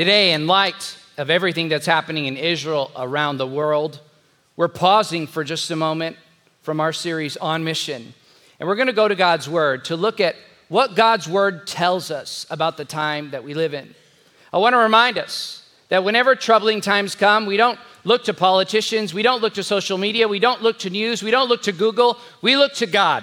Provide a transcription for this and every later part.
Today, in light of everything that's happening in Israel around the world, we're pausing for just a moment from our series on mission. And we're going to go to God's Word to look at what God's Word tells us about the time that we live in. I want to remind us that whenever troubling times come, we don't look to politicians, we don't look to social media, we don't look to news, we don't look to Google, we look to God.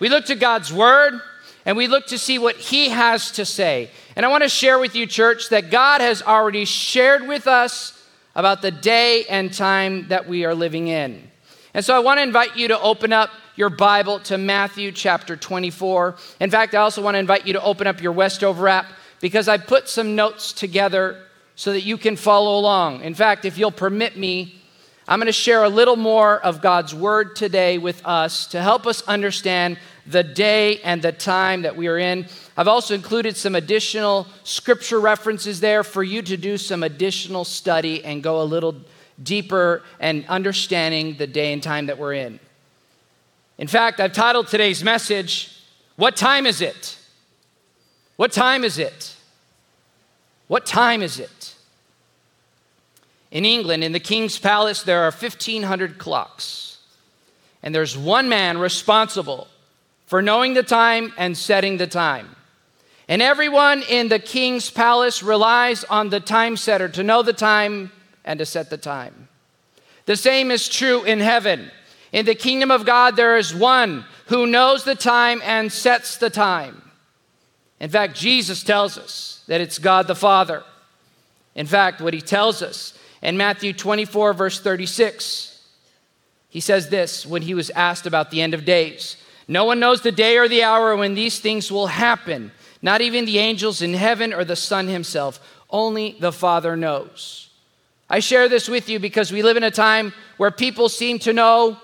We look to God's Word and we look to see what He has to say. And I want to share with you, church, that God has already shared with us about the day and time that we are living in. And so I want to invite you to open up your Bible to Matthew chapter 24. In fact, I also want to invite you to open up your Westover app because I put some notes together so that you can follow along. In fact, if you'll permit me, I'm going to share a little more of God's word today with us to help us understand the day and the time that we are in. I've also included some additional scripture references there for you to do some additional study and go a little deeper and understanding the day and time that we're in. In fact, I've titled today's message, What Time Is It? What time is it? What time is it? In England, in the King's Palace, there are 1,500 clocks. And there's one man responsible for knowing the time and setting the time. And everyone in the King's Palace relies on the time setter to know the time and to set the time. The same is true in heaven. In the kingdom of God, there is one who knows the time and sets the time. In fact, Jesus tells us that it's God the Father. In fact, what he tells us in Matthew 24, verse 36, he says this when he was asked about the end of days No one knows the day or the hour when these things will happen, not even the angels in heaven or the Son himself. Only the Father knows. I share this with you because we live in a time where people seem to know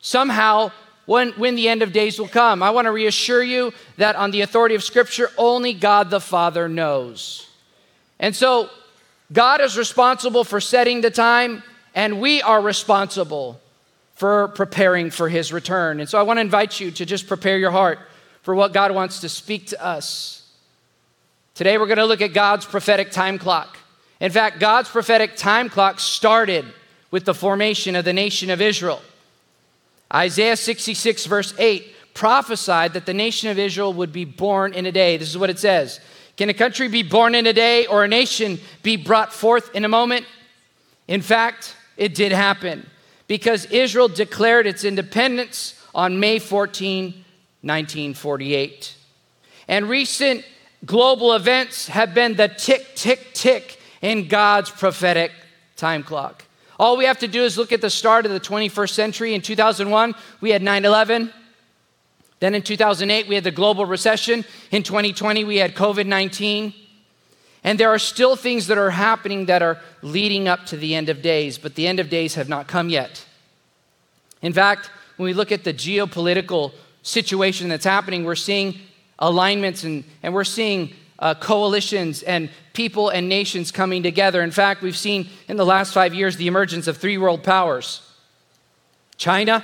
somehow when, when the end of days will come. I want to reassure you that on the authority of Scripture, only God the Father knows. And so God is responsible for setting the time, and we are responsible for preparing for his return. And so I want to invite you to just prepare your heart for what God wants to speak to us. Today we're going to look at God's prophetic time clock. In fact, God's prophetic time clock started with the formation of the nation of Israel. Isaiah 66, verse 8, prophesied that the nation of Israel would be born in a day. This is what it says can a country be born in a day or a nation be brought forth in a moment? In fact, it did happen because Israel declared its independence on May 14, 1948. And recent global events have been the tick, tick, tick in God's prophetic time clock. All we have to do is look at the start of the 21st century. In 2001, we had 9 11. Then in 2008, we had the global recession. In 2020, we had COVID 19. And there are still things that are happening that are leading up to the end of days, but the end of days have not come yet. In fact, when we look at the geopolitical situation that's happening, we're seeing alignments and, and we're seeing uh, coalitions and people and nations coming together. In fact, we've seen in the last five years the emergence of three world powers China,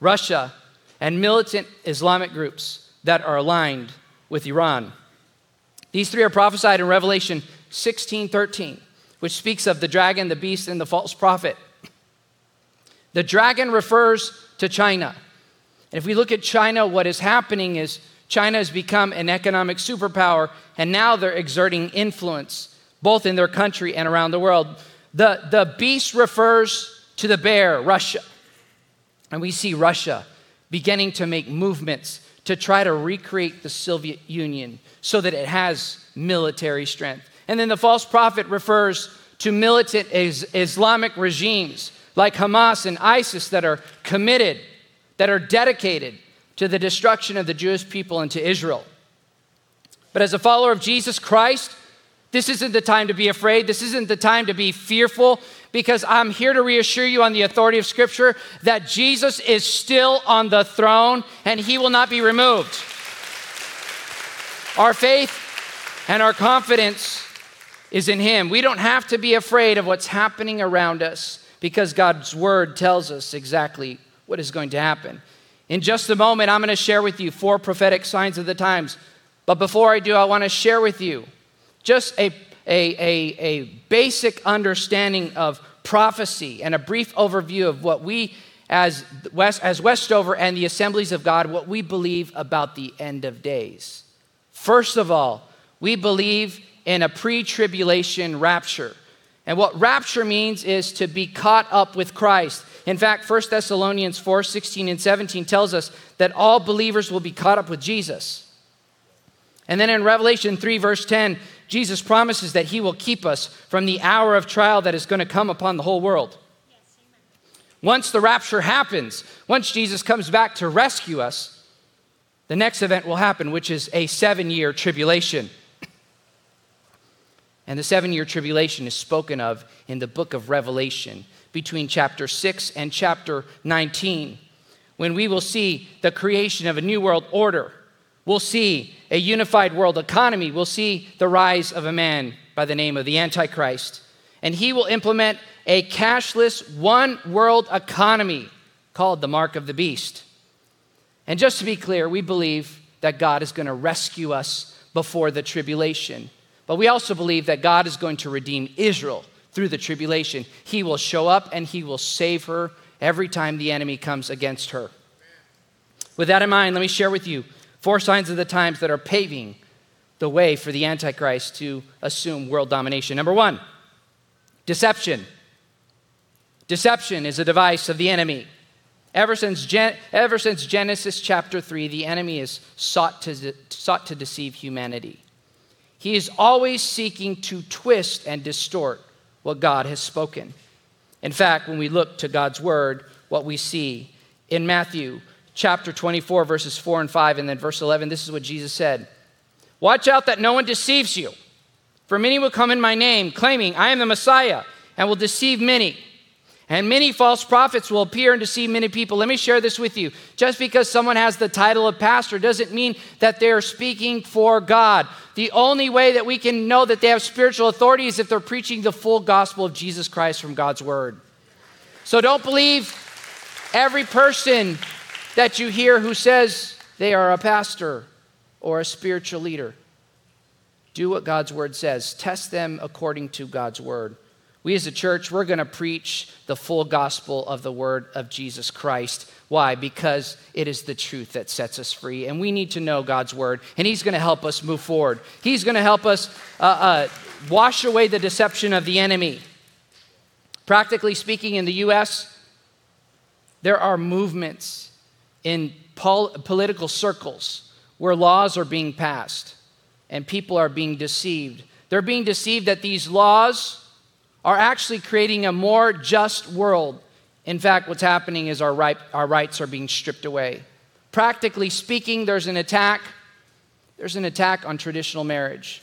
Russia, and militant Islamic groups that are aligned with Iran. These three are prophesied in Revelation 16 13, which speaks of the dragon, the beast, and the false prophet. The dragon refers to China. And if we look at China, what is happening is China has become an economic superpower, and now they're exerting influence both in their country and around the world. The, the beast refers to the bear, Russia. And we see Russia beginning to make movements to try to recreate the Soviet Union so that it has military strength. And then the false prophet refers to militant Islamic regimes like Hamas and ISIS that are committed, that are dedicated to the destruction of the Jewish people and to Israel. But as a follower of Jesus Christ, this isn't the time to be afraid. This isn't the time to be fearful because I'm here to reassure you on the authority of Scripture that Jesus is still on the throne and he will not be removed. Our faith and our confidence is in him. We don't have to be afraid of what's happening around us because God's word tells us exactly what is going to happen. In just a moment, I'm going to share with you four prophetic signs of the times. But before I do, I want to share with you just a, a, a, a basic understanding of prophecy and a brief overview of what we as, West, as Westover and the assemblies of God, what we believe about the end of days. First of all, we believe in a pre tribulation rapture. And what rapture means is to be caught up with Christ. In fact, 1 Thessalonians 4 16 and 17 tells us that all believers will be caught up with Jesus. And then in Revelation 3, verse 10, Jesus promises that he will keep us from the hour of trial that is going to come upon the whole world. Once the rapture happens, once Jesus comes back to rescue us, the next event will happen, which is a seven year tribulation. And the seven year tribulation is spoken of in the book of Revelation between chapter 6 and chapter 19, when we will see the creation of a new world order. We'll see a unified world economy. We'll see the rise of a man by the name of the Antichrist. And he will implement a cashless one world economy called the Mark of the Beast. And just to be clear, we believe that God is going to rescue us before the tribulation. But we also believe that God is going to redeem Israel through the tribulation. He will show up and he will save her every time the enemy comes against her. With that in mind, let me share with you four signs of the times that are paving the way for the Antichrist to assume world domination. Number one, deception. Deception is a device of the enemy. Ever since, Gen- ever since Genesis chapter 3, the enemy has sought to, de- sought to deceive humanity. He is always seeking to twist and distort what God has spoken. In fact, when we look to God's word, what we see in Matthew chapter 24, verses 4 and 5, and then verse 11, this is what Jesus said Watch out that no one deceives you, for many will come in my name, claiming, I am the Messiah, and will deceive many. And many false prophets will appear and deceive many people. Let me share this with you. Just because someone has the title of pastor doesn't mean that they're speaking for God. The only way that we can know that they have spiritual authority is if they're preaching the full gospel of Jesus Christ from God's word. So don't believe every person that you hear who says they are a pastor or a spiritual leader. Do what God's word says, test them according to God's word. We as a church, we're going to preach the full gospel of the word of Jesus Christ. Why? Because it is the truth that sets us free. And we need to know God's word, and He's going to help us move forward. He's going to help us uh, uh, wash away the deception of the enemy. Practically speaking, in the U.S., there are movements in pol- political circles where laws are being passed and people are being deceived. They're being deceived that these laws are actually creating a more just world. In fact, what's happening is our, right, our rights are being stripped away. Practically speaking, there's an attack. There's an attack on traditional marriage.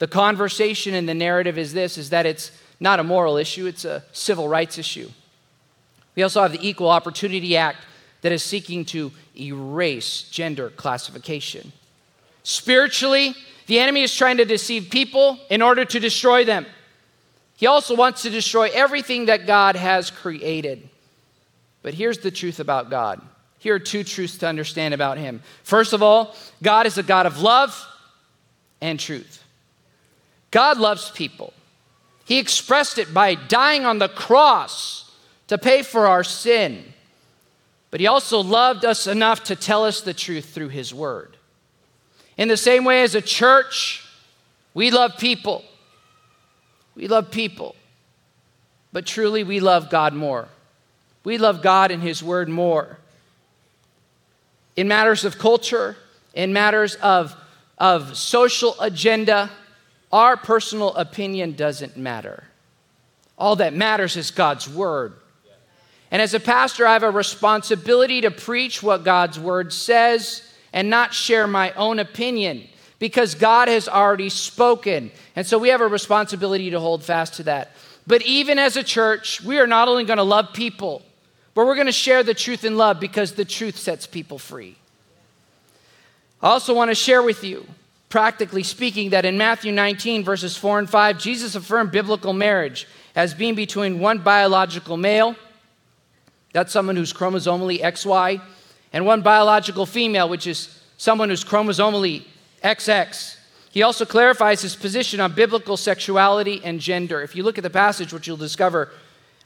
The conversation and the narrative is this is that it's not a moral issue, it's a civil rights issue. We also have the Equal Opportunity Act that is seeking to erase gender classification. Spiritually, the enemy is trying to deceive people in order to destroy them. He also wants to destroy everything that God has created. But here's the truth about God. Here are two truths to understand about Him. First of all, God is a God of love and truth. God loves people. He expressed it by dying on the cross to pay for our sin. But He also loved us enough to tell us the truth through His Word. In the same way as a church, we love people. We love people, but truly we love God more. We love God and His Word more. In matters of culture, in matters of, of social agenda, our personal opinion doesn't matter. All that matters is God's Word. And as a pastor, I have a responsibility to preach what God's Word says and not share my own opinion because God has already spoken. And so we have a responsibility to hold fast to that. But even as a church, we are not only going to love people, but we're going to share the truth in love because the truth sets people free. I also want to share with you, practically speaking, that in Matthew 19, verses 4 and 5, Jesus affirmed biblical marriage as being between one biological male, that's someone who's chromosomally XY, and one biological female, which is someone who's chromosomally XX. He also clarifies his position on biblical sexuality and gender. If you look at the passage, what you'll discover,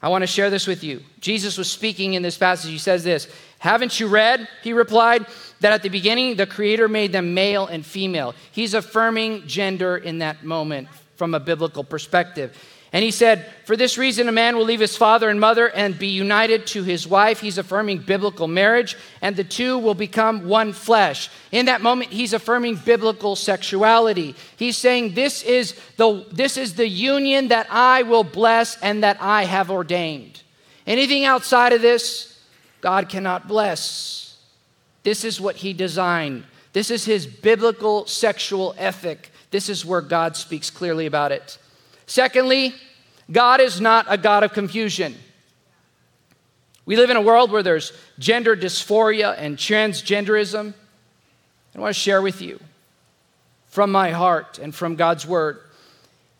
I want to share this with you. Jesus was speaking in this passage. He says this Haven't you read, he replied, that at the beginning the Creator made them male and female? He's affirming gender in that moment from a biblical perspective. And he said, For this reason, a man will leave his father and mother and be united to his wife. He's affirming biblical marriage, and the two will become one flesh. In that moment, he's affirming biblical sexuality. He's saying, This is the, this is the union that I will bless and that I have ordained. Anything outside of this, God cannot bless. This is what he designed. This is his biblical sexual ethic. This is where God speaks clearly about it. Secondly, God is not a God of confusion. We live in a world where there's gender dysphoria and transgenderism. I want to share with you from my heart and from God's word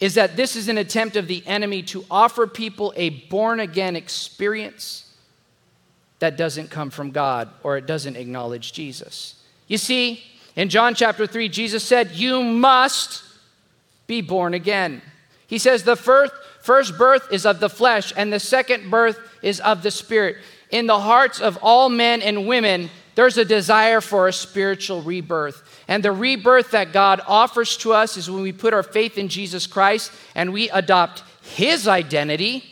is that this is an attempt of the enemy to offer people a born again experience that doesn't come from God or it doesn't acknowledge Jesus. You see, in John chapter 3, Jesus said, You must be born again. He says the first, first birth is of the flesh, and the second birth is of the spirit. In the hearts of all men and women, there's a desire for a spiritual rebirth. And the rebirth that God offers to us is when we put our faith in Jesus Christ and we adopt His identity,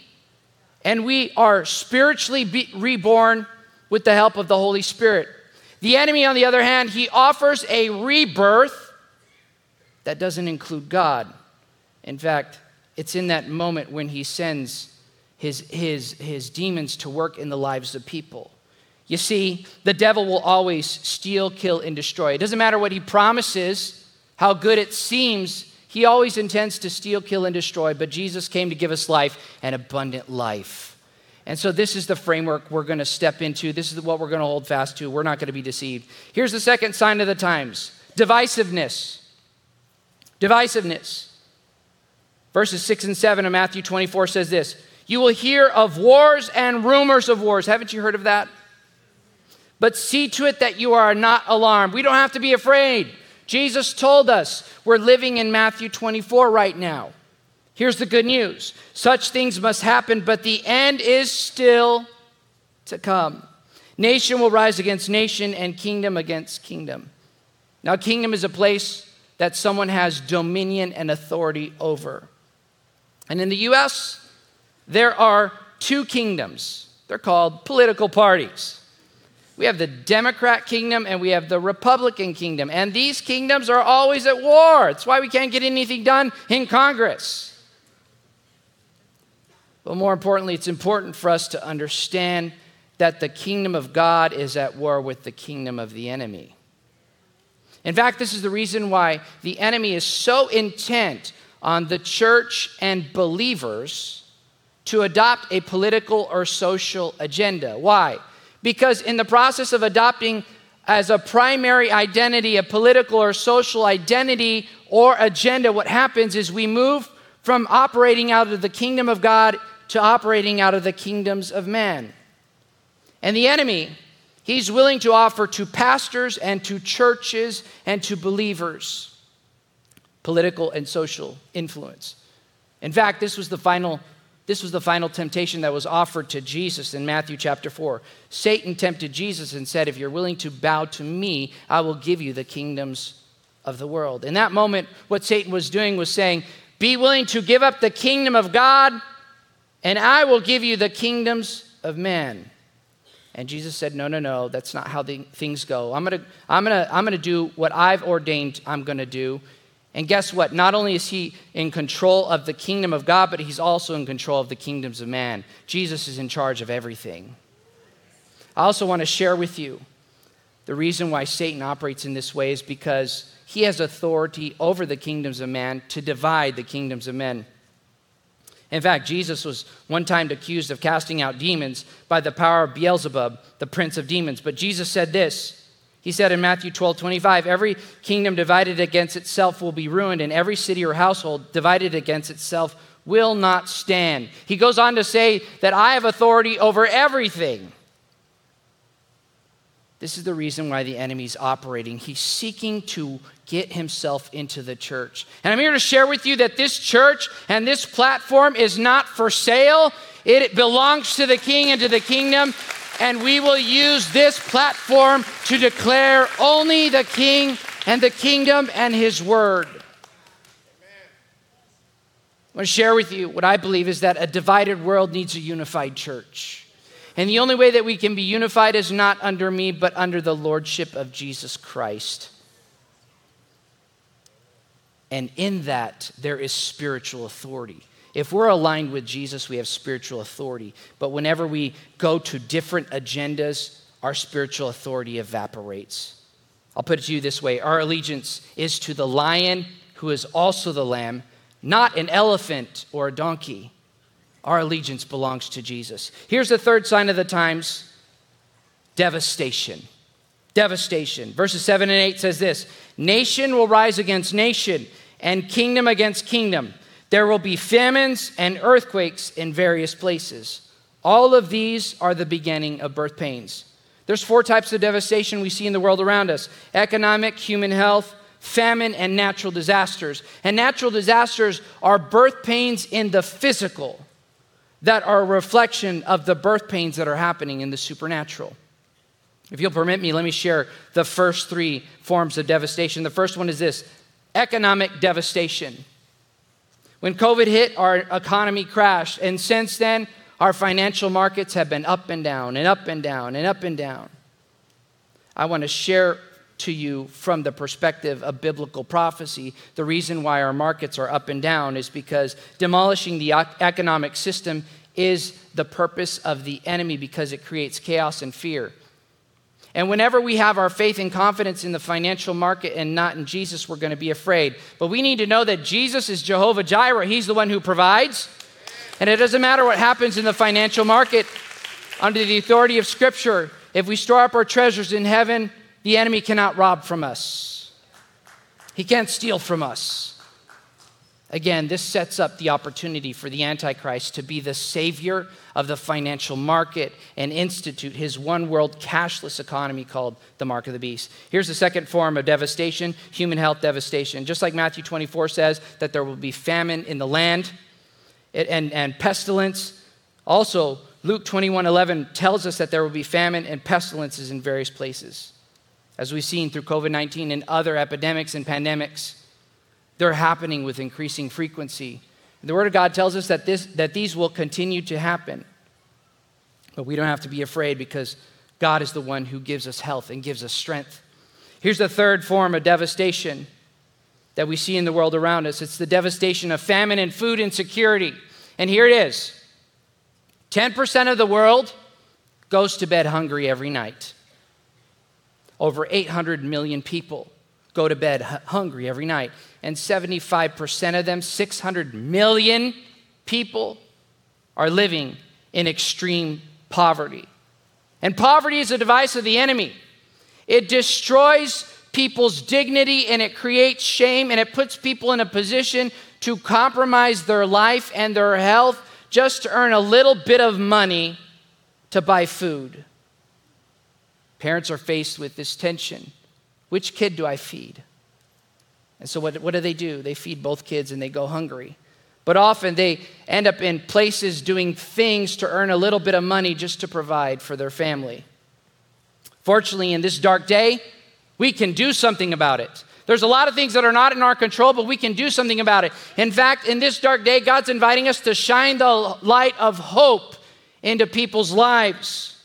and we are spiritually reborn with the help of the Holy Spirit. The enemy, on the other hand, he offers a rebirth that doesn't include God. In fact, it's in that moment when he sends his, his, his demons to work in the lives of people. You see, the devil will always steal, kill, and destroy. It doesn't matter what he promises, how good it seems, he always intends to steal, kill, and destroy. But Jesus came to give us life and abundant life. And so, this is the framework we're going to step into. This is what we're going to hold fast to. We're not going to be deceived. Here's the second sign of the times divisiveness. Divisiveness. Verses 6 and 7 of Matthew 24 says this You will hear of wars and rumors of wars. Haven't you heard of that? But see to it that you are not alarmed. We don't have to be afraid. Jesus told us we're living in Matthew 24 right now. Here's the good news such things must happen, but the end is still to come. Nation will rise against nation and kingdom against kingdom. Now, kingdom is a place that someone has dominion and authority over. And in the US, there are two kingdoms. They're called political parties. We have the Democrat kingdom and we have the Republican kingdom. And these kingdoms are always at war. That's why we can't get anything done in Congress. But more importantly, it's important for us to understand that the kingdom of God is at war with the kingdom of the enemy. In fact, this is the reason why the enemy is so intent on the church and believers to adopt a political or social agenda. Why? Because in the process of adopting as a primary identity a political or social identity or agenda, what happens is we move from operating out of the kingdom of God to operating out of the kingdoms of man. And the enemy, he's willing to offer to pastors and to churches and to believers political and social influence. In fact, this was the final this was the final temptation that was offered to Jesus in Matthew chapter 4. Satan tempted Jesus and said, If you're willing to bow to me, I will give you the kingdoms of the world. In that moment, what Satan was doing was saying, Be willing to give up the kingdom of God, and I will give you the kingdoms of man. And Jesus said, No, no, no, that's not how the, things go. I'm going to I'm gonna, I'm gonna do what I've ordained I'm going to do. And guess what? Not only is he in control of the kingdom of God, but he's also in control of the kingdoms of man. Jesus is in charge of everything. I also want to share with you the reason why Satan operates in this way is because he has authority over the kingdoms of man to divide the kingdoms of men. In fact, Jesus was one time accused of casting out demons by the power of Beelzebub, the prince of demons. But Jesus said this he said in Matthew 12, 25, every kingdom divided against itself will be ruined, and every city or household divided against itself will not stand. He goes on to say that I have authority over everything. This is the reason why the enemy's operating. He's seeking to get himself into the church. And I'm here to share with you that this church and this platform is not for sale. It belongs to the king and to the kingdom. And we will use this platform to declare only the king and the kingdom and his word. I want to share with you what I believe is that a divided world needs a unified church. And the only way that we can be unified is not under me, but under the lordship of Jesus Christ. And in that, there is spiritual authority. If we're aligned with Jesus, we have spiritual authority. But whenever we go to different agendas, our spiritual authority evaporates. I'll put it to you this way our allegiance is to the lion who is also the lamb, not an elephant or a donkey. Our allegiance belongs to Jesus. Here's the third sign of the times devastation. Devastation. Verses 7 and 8 says this Nation will rise against nation, and kingdom against kingdom. There will be famines and earthquakes in various places. All of these are the beginning of birth pains. There's four types of devastation we see in the world around us economic, human health, famine, and natural disasters. And natural disasters are birth pains in the physical that are a reflection of the birth pains that are happening in the supernatural. If you'll permit me, let me share the first three forms of devastation. The first one is this economic devastation. When COVID hit, our economy crashed. And since then, our financial markets have been up and down and up and down and up and down. I want to share to you from the perspective of biblical prophecy. The reason why our markets are up and down is because demolishing the economic system is the purpose of the enemy because it creates chaos and fear. And whenever we have our faith and confidence in the financial market and not in Jesus, we're going to be afraid. But we need to know that Jesus is Jehovah Jireh. He's the one who provides. And it doesn't matter what happens in the financial market, under the authority of Scripture, if we store up our treasures in heaven, the enemy cannot rob from us, he can't steal from us. Again, this sets up the opportunity for the Antichrist to be the savior of the financial market and institute his one world cashless economy called the mark of the beast. Here's the second form of devastation human health devastation. Just like Matthew 24 says that there will be famine in the land and, and pestilence. Also, Luke 21 11 tells us that there will be famine and pestilences in various places as we've seen through COVID 19 and other epidemics and pandemics. They're happening with increasing frequency. The Word of God tells us that, this, that these will continue to happen. But we don't have to be afraid because God is the one who gives us health and gives us strength. Here's the third form of devastation that we see in the world around us it's the devastation of famine and food insecurity. And here it is 10% of the world goes to bed hungry every night. Over 800 million people go to bed hungry every night. And 75% of them, 600 million people, are living in extreme poverty. And poverty is a device of the enemy. It destroys people's dignity and it creates shame and it puts people in a position to compromise their life and their health just to earn a little bit of money to buy food. Parents are faced with this tension. Which kid do I feed? And so, what, what do they do? They feed both kids and they go hungry. But often they end up in places doing things to earn a little bit of money just to provide for their family. Fortunately, in this dark day, we can do something about it. There's a lot of things that are not in our control, but we can do something about it. In fact, in this dark day, God's inviting us to shine the light of hope into people's lives.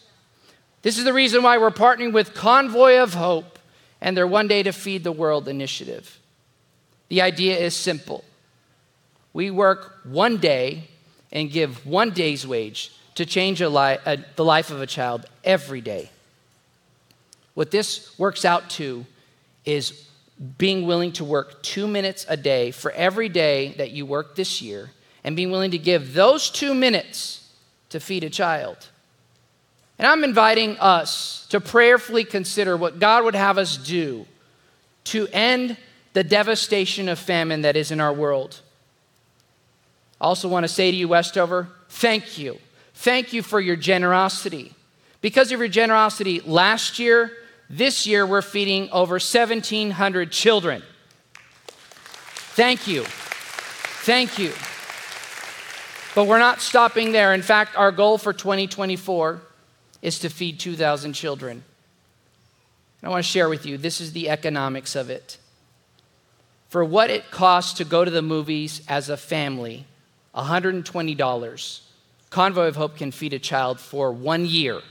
This is the reason why we're partnering with Convoy of Hope and their One Day to Feed the World initiative. The idea is simple we work one day and give one day's wage to change a li- a, the life of a child every day. What this works out to is being willing to work two minutes a day for every day that you work this year and being willing to give those two minutes to feed a child. And I'm inviting us to prayerfully consider what God would have us do to end the devastation of famine that is in our world. I also want to say to you, Westover, thank you. Thank you for your generosity. Because of your generosity last year, This year, we're feeding over 1,700 children. Thank you. Thank you. But we're not stopping there. In fact, our goal for 2024 is to feed 2,000 children. And I want to share with you this is the economics of it. For what it costs to go to the movies as a family, $120. Convoy of Hope can feed a child for one year.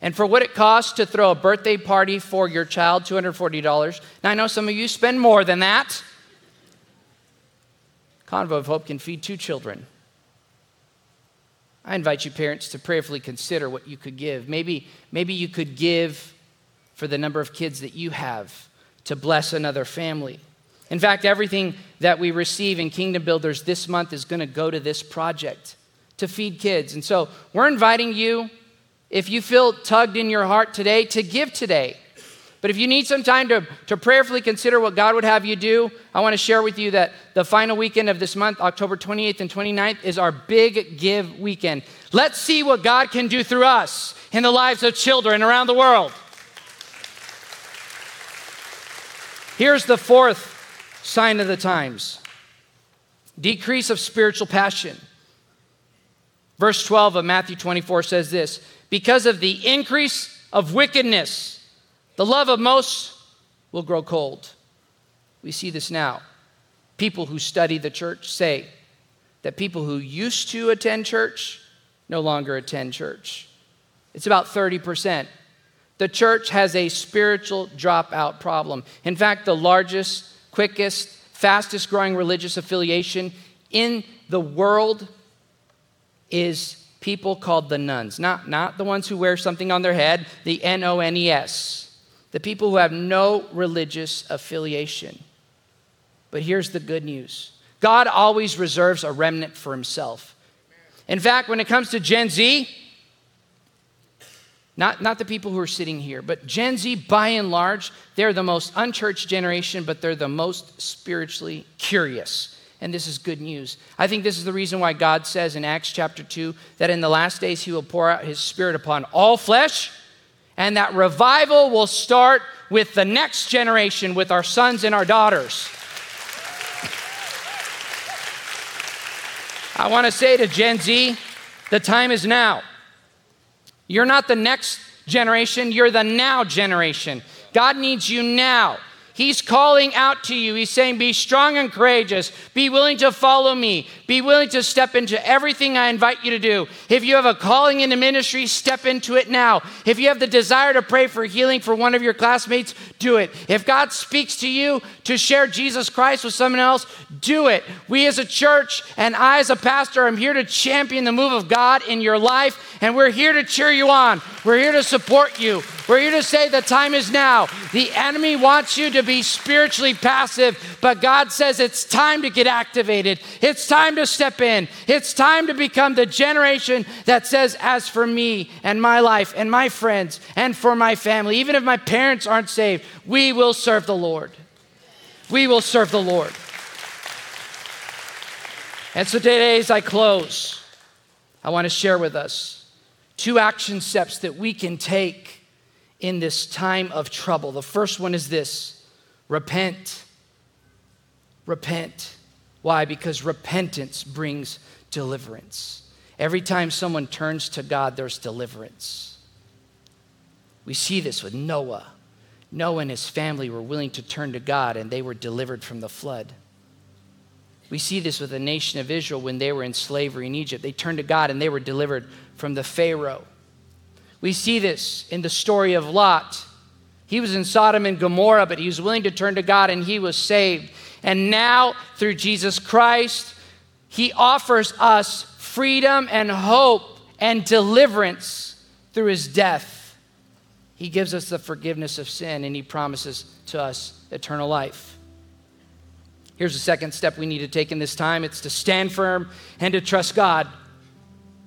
And for what it costs to throw a birthday party for your child, $240. Now, I know some of you spend more than that. Convoy of Hope can feed two children. I invite you, parents, to prayerfully consider what you could give. Maybe, maybe you could give for the number of kids that you have to bless another family. In fact, everything that we receive in Kingdom Builders this month is going to go to this project to feed kids. And so we're inviting you, if you feel tugged in your heart today, to give today. But if you need some time to, to prayerfully consider what God would have you do, I want to share with you that the final weekend of this month, October 28th and 29th, is our big give weekend. Let's see what God can do through us in the lives of children around the world. Here's the fourth sign of the times decrease of spiritual passion. Verse 12 of Matthew 24 says this Because of the increase of wickedness, the love of most will grow cold. We see this now. People who study the church say that people who used to attend church no longer attend church. It's about 30%. The church has a spiritual dropout problem. In fact, the largest quickest, fastest growing religious affiliation in the world is people called the nuns. Not, not the ones who wear something on their head, the N O N E S. The people who have no religious affiliation. But here's the good news God always reserves a remnant for himself. In fact, when it comes to Gen Z, not, not the people who are sitting here, but Gen Z, by and large, they're the most unchurched generation, but they're the most spiritually curious. And this is good news. I think this is the reason why God says in Acts chapter 2 that in the last days he will pour out his spirit upon all flesh, and that revival will start with the next generation, with our sons and our daughters. I want to say to Gen Z, the time is now. You're not the next generation, you're the now generation. God needs you now. He's calling out to you. He's saying, Be strong and courageous. Be willing to follow me. Be willing to step into everything I invite you to do. If you have a calling into ministry, step into it now. If you have the desire to pray for healing for one of your classmates, do it. If God speaks to you to share Jesus Christ with someone else, do it. We as a church and I as a pastor, I'm here to champion the move of God in your life, and we're here to cheer you on. We're here to support you. We're here to say the time is now. The enemy wants you to be spiritually passive, but God says it's time to get activated. It's time to step in. It's time to become the generation that says, As for me and my life and my friends and for my family, even if my parents aren't saved, we will serve the Lord. We will serve the Lord. And so today, as I close, I want to share with us two action steps that we can take in this time of trouble. The first one is this repent. Repent. Why? Because repentance brings deliverance. Every time someone turns to God, there's deliverance. We see this with Noah. Noah and his family were willing to turn to God and they were delivered from the flood. We see this with the nation of Israel when they were in slavery in Egypt. They turned to God and they were delivered from the Pharaoh. We see this in the story of Lot. He was in Sodom and Gomorrah, but he was willing to turn to God and he was saved. And now, through Jesus Christ, he offers us freedom and hope and deliverance through his death. He gives us the forgiveness of sin and he promises to us eternal life. Here's the second step we need to take in this time it's to stand firm and to trust God.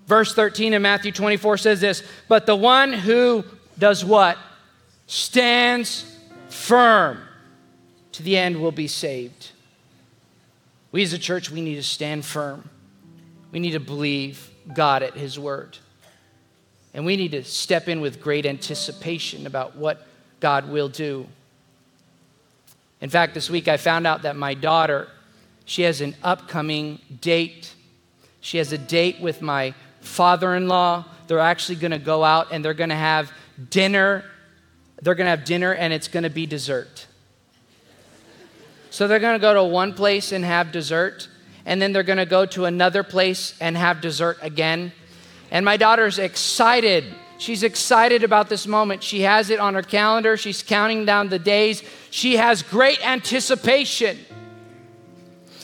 Verse 13 in Matthew 24 says this But the one who does what? Stands firm to the end will be saved. We as a church, we need to stand firm. We need to believe God at His word. And we need to step in with great anticipation about what God will do. In fact, this week I found out that my daughter, she has an upcoming date. She has a date with my father in law. They're actually going to go out and they're going to have dinner. They're going to have dinner and it's going to be dessert. So they're going to go to one place and have dessert, and then they're going to go to another place and have dessert again. And my daughter's excited. She's excited about this moment. She has it on her calendar. She's counting down the days. She has great anticipation.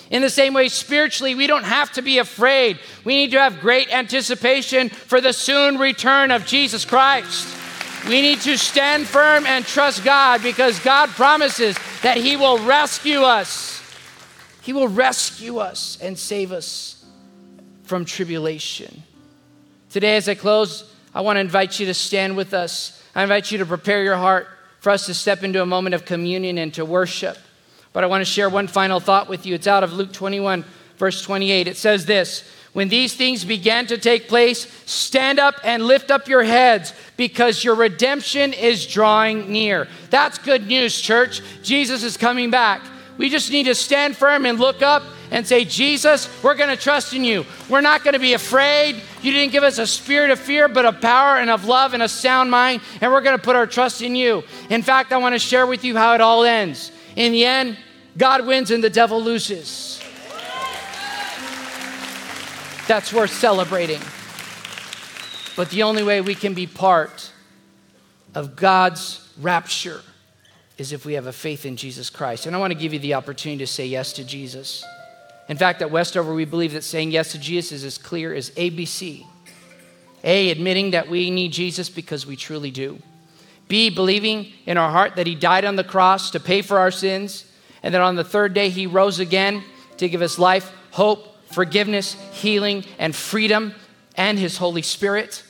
In the same way, spiritually, we don't have to be afraid. We need to have great anticipation for the soon return of Jesus Christ. We need to stand firm and trust God because God promises that He will rescue us. He will rescue us and save us from tribulation. Today, as I close, I want to invite you to stand with us. I invite you to prepare your heart for us to step into a moment of communion and to worship. But I want to share one final thought with you. It's out of Luke 21, verse 28. It says this When these things began to take place, stand up and lift up your heads because your redemption is drawing near. That's good news, church. Jesus is coming back. We just need to stand firm and look up and say, Jesus, we're going to trust in you. We're not going to be afraid. You didn't give us a spirit of fear, but of power and of love and a sound mind, and we're going to put our trust in you. In fact, I want to share with you how it all ends. In the end, God wins and the devil loses. That's worth celebrating. But the only way we can be part of God's rapture is if we have a faith in Jesus Christ. And I want to give you the opportunity to say yes to Jesus. In fact, at Westover, we believe that saying yes to Jesus is as clear as ABC. A, admitting that we need Jesus because we truly do. B, believing in our heart that He died on the cross to pay for our sins, and that on the third day He rose again to give us life, hope, forgiveness, healing, and freedom, and His Holy Spirit.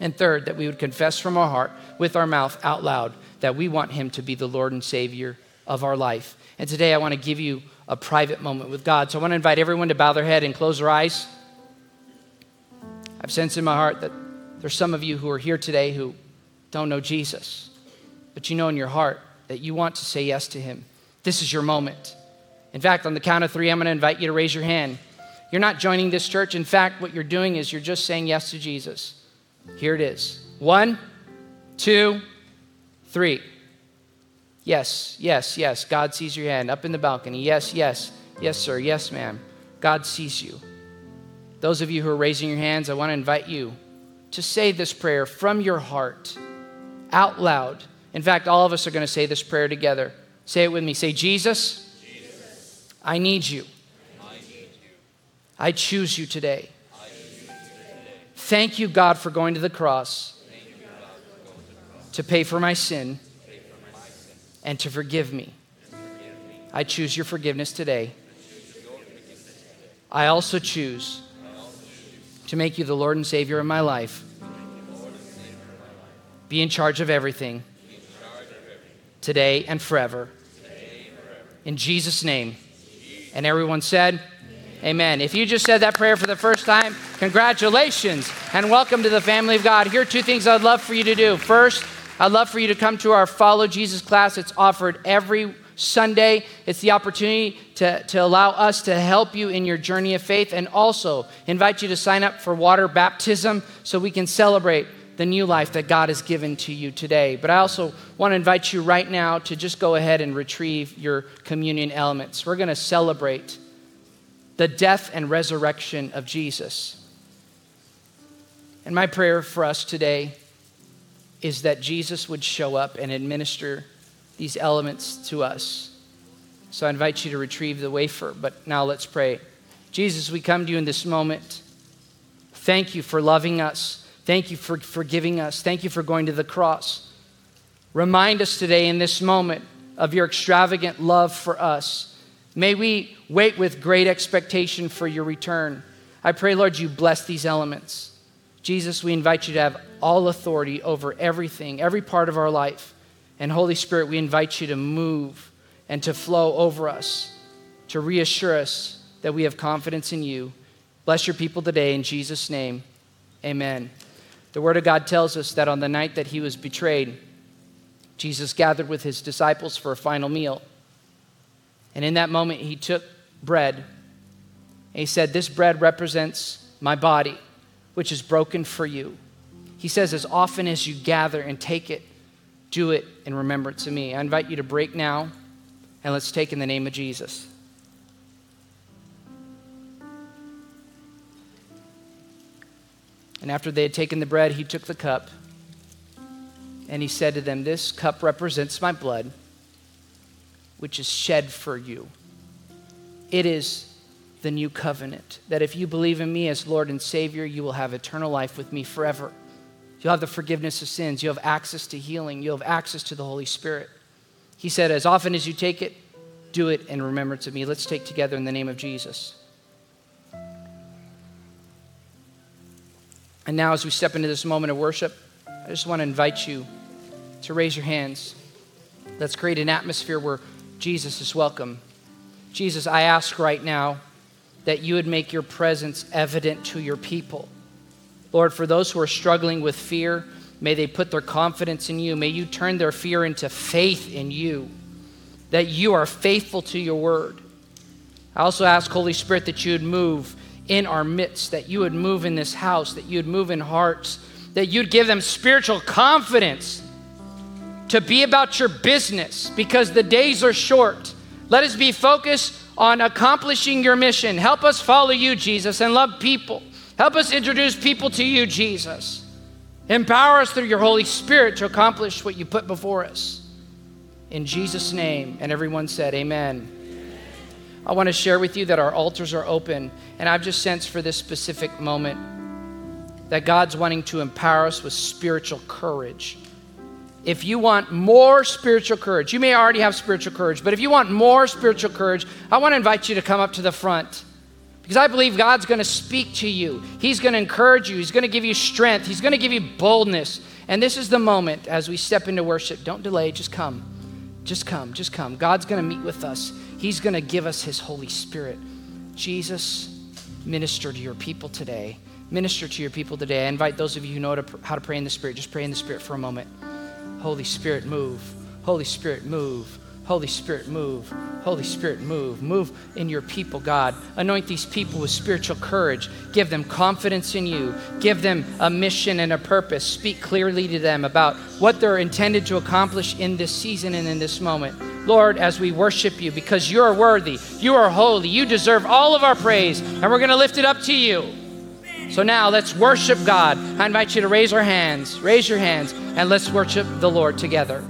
And third, that we would confess from our heart with our mouth out loud that we want Him to be the Lord and Savior of our life. And today I want to give you a private moment with God. So I want to invite everyone to bow their head and close their eyes. I've sensed in my heart that there's some of you who are here today who don't know Jesus, but you know in your heart that you want to say yes to Him. This is your moment. In fact, on the count of three, I'm going to invite you to raise your hand. You're not joining this church. In fact, what you're doing is you're just saying yes to Jesus. Here it is one, two, three. Yes, yes, yes. God sees your hand up in the balcony. Yes, yes, yes, sir. Yes, ma'am. God sees you. Those of you who are raising your hands, I want to invite you to say this prayer from your heart out loud. In fact, all of us are going to say this prayer together. Say it with me. Say, Jesus, I, need you. I choose you today. Thank you, God, for going to the cross, to pay for my sin and to forgive me. I choose your forgiveness today. I also choose to make you the Lord and Savior of my life. Be in charge of everything today and forever. In Jesus' name. And everyone said, Amen. If you just said that prayer for the first time, congratulations and welcome to the family of God. Here are two things I'd love for you to do. First, I'd love for you to come to our Follow Jesus class. It's offered every Sunday. It's the opportunity to, to allow us to help you in your journey of faith and also invite you to sign up for water baptism so we can celebrate the new life that God has given to you today. But I also want to invite you right now to just go ahead and retrieve your communion elements. We're going to celebrate the death and resurrection of Jesus. And my prayer for us today is that Jesus would show up and administer these elements to us. So I invite you to retrieve the wafer, but now let's pray. Jesus, we come to you in this moment. Thank you for loving us. Thank you for forgiving us. Thank you for going to the cross. Remind us today in this moment of your extravagant love for us. May we wait with great expectation for your return. I pray, Lord, you bless these elements. Jesus, we invite you to have all authority over everything, every part of our life. And Holy Spirit, we invite you to move and to flow over us, to reassure us that we have confidence in you. Bless your people today in Jesus' name. Amen. The Word of God tells us that on the night that he was betrayed, Jesus gathered with his disciples for a final meal. And in that moment, he took bread and he said, This bread represents my body, which is broken for you. He says, As often as you gather and take it, do it in remembrance of me. I invite you to break now and let's take in the name of Jesus. And after they had taken the bread, he took the cup and he said to them, This cup represents my blood, which is shed for you. It is the new covenant that if you believe in me as Lord and Savior, you will have eternal life with me forever. You'll have the forgiveness of sins. You'll have access to healing. You'll have access to the Holy Spirit. He said, As often as you take it, do it in remembrance of me. Let's take together in the name of Jesus. And now, as we step into this moment of worship, I just want to invite you to raise your hands. Let's create an atmosphere where Jesus is welcome. Jesus, I ask right now that you would make your presence evident to your people. Lord, for those who are struggling with fear, may they put their confidence in you. May you turn their fear into faith in you, that you are faithful to your word. I also ask, Holy Spirit, that you would move in our midst, that you would move in this house, that you would move in hearts, that you'd give them spiritual confidence to be about your business because the days are short. Let us be focused on accomplishing your mission. Help us follow you, Jesus, and love people. Help us introduce people to you, Jesus. Empower us through your Holy Spirit to accomplish what you put before us. In Jesus' name. And everyone said, Amen. I want to share with you that our altars are open, and I've just sensed for this specific moment that God's wanting to empower us with spiritual courage. If you want more spiritual courage, you may already have spiritual courage, but if you want more spiritual courage, I want to invite you to come up to the front. Because I believe God's going to speak to you. He's going to encourage you. He's going to give you strength. He's going to give you boldness. And this is the moment as we step into worship. Don't delay, just come. Just come, just come. God's going to meet with us. He's going to give us His Holy Spirit. Jesus, minister to your people today. Minister to your people today. I invite those of you who know how to pray in the Spirit, just pray in the Spirit for a moment. Holy Spirit, move. Holy Spirit, move. Holy Spirit, move. Holy Spirit, move. Move in your people, God. Anoint these people with spiritual courage. Give them confidence in you. Give them a mission and a purpose. Speak clearly to them about what they're intended to accomplish in this season and in this moment. Lord, as we worship you, because you are worthy, you are holy, you deserve all of our praise, and we're going to lift it up to you. So now let's worship God. I invite you to raise our hands, raise your hands, and let's worship the Lord together.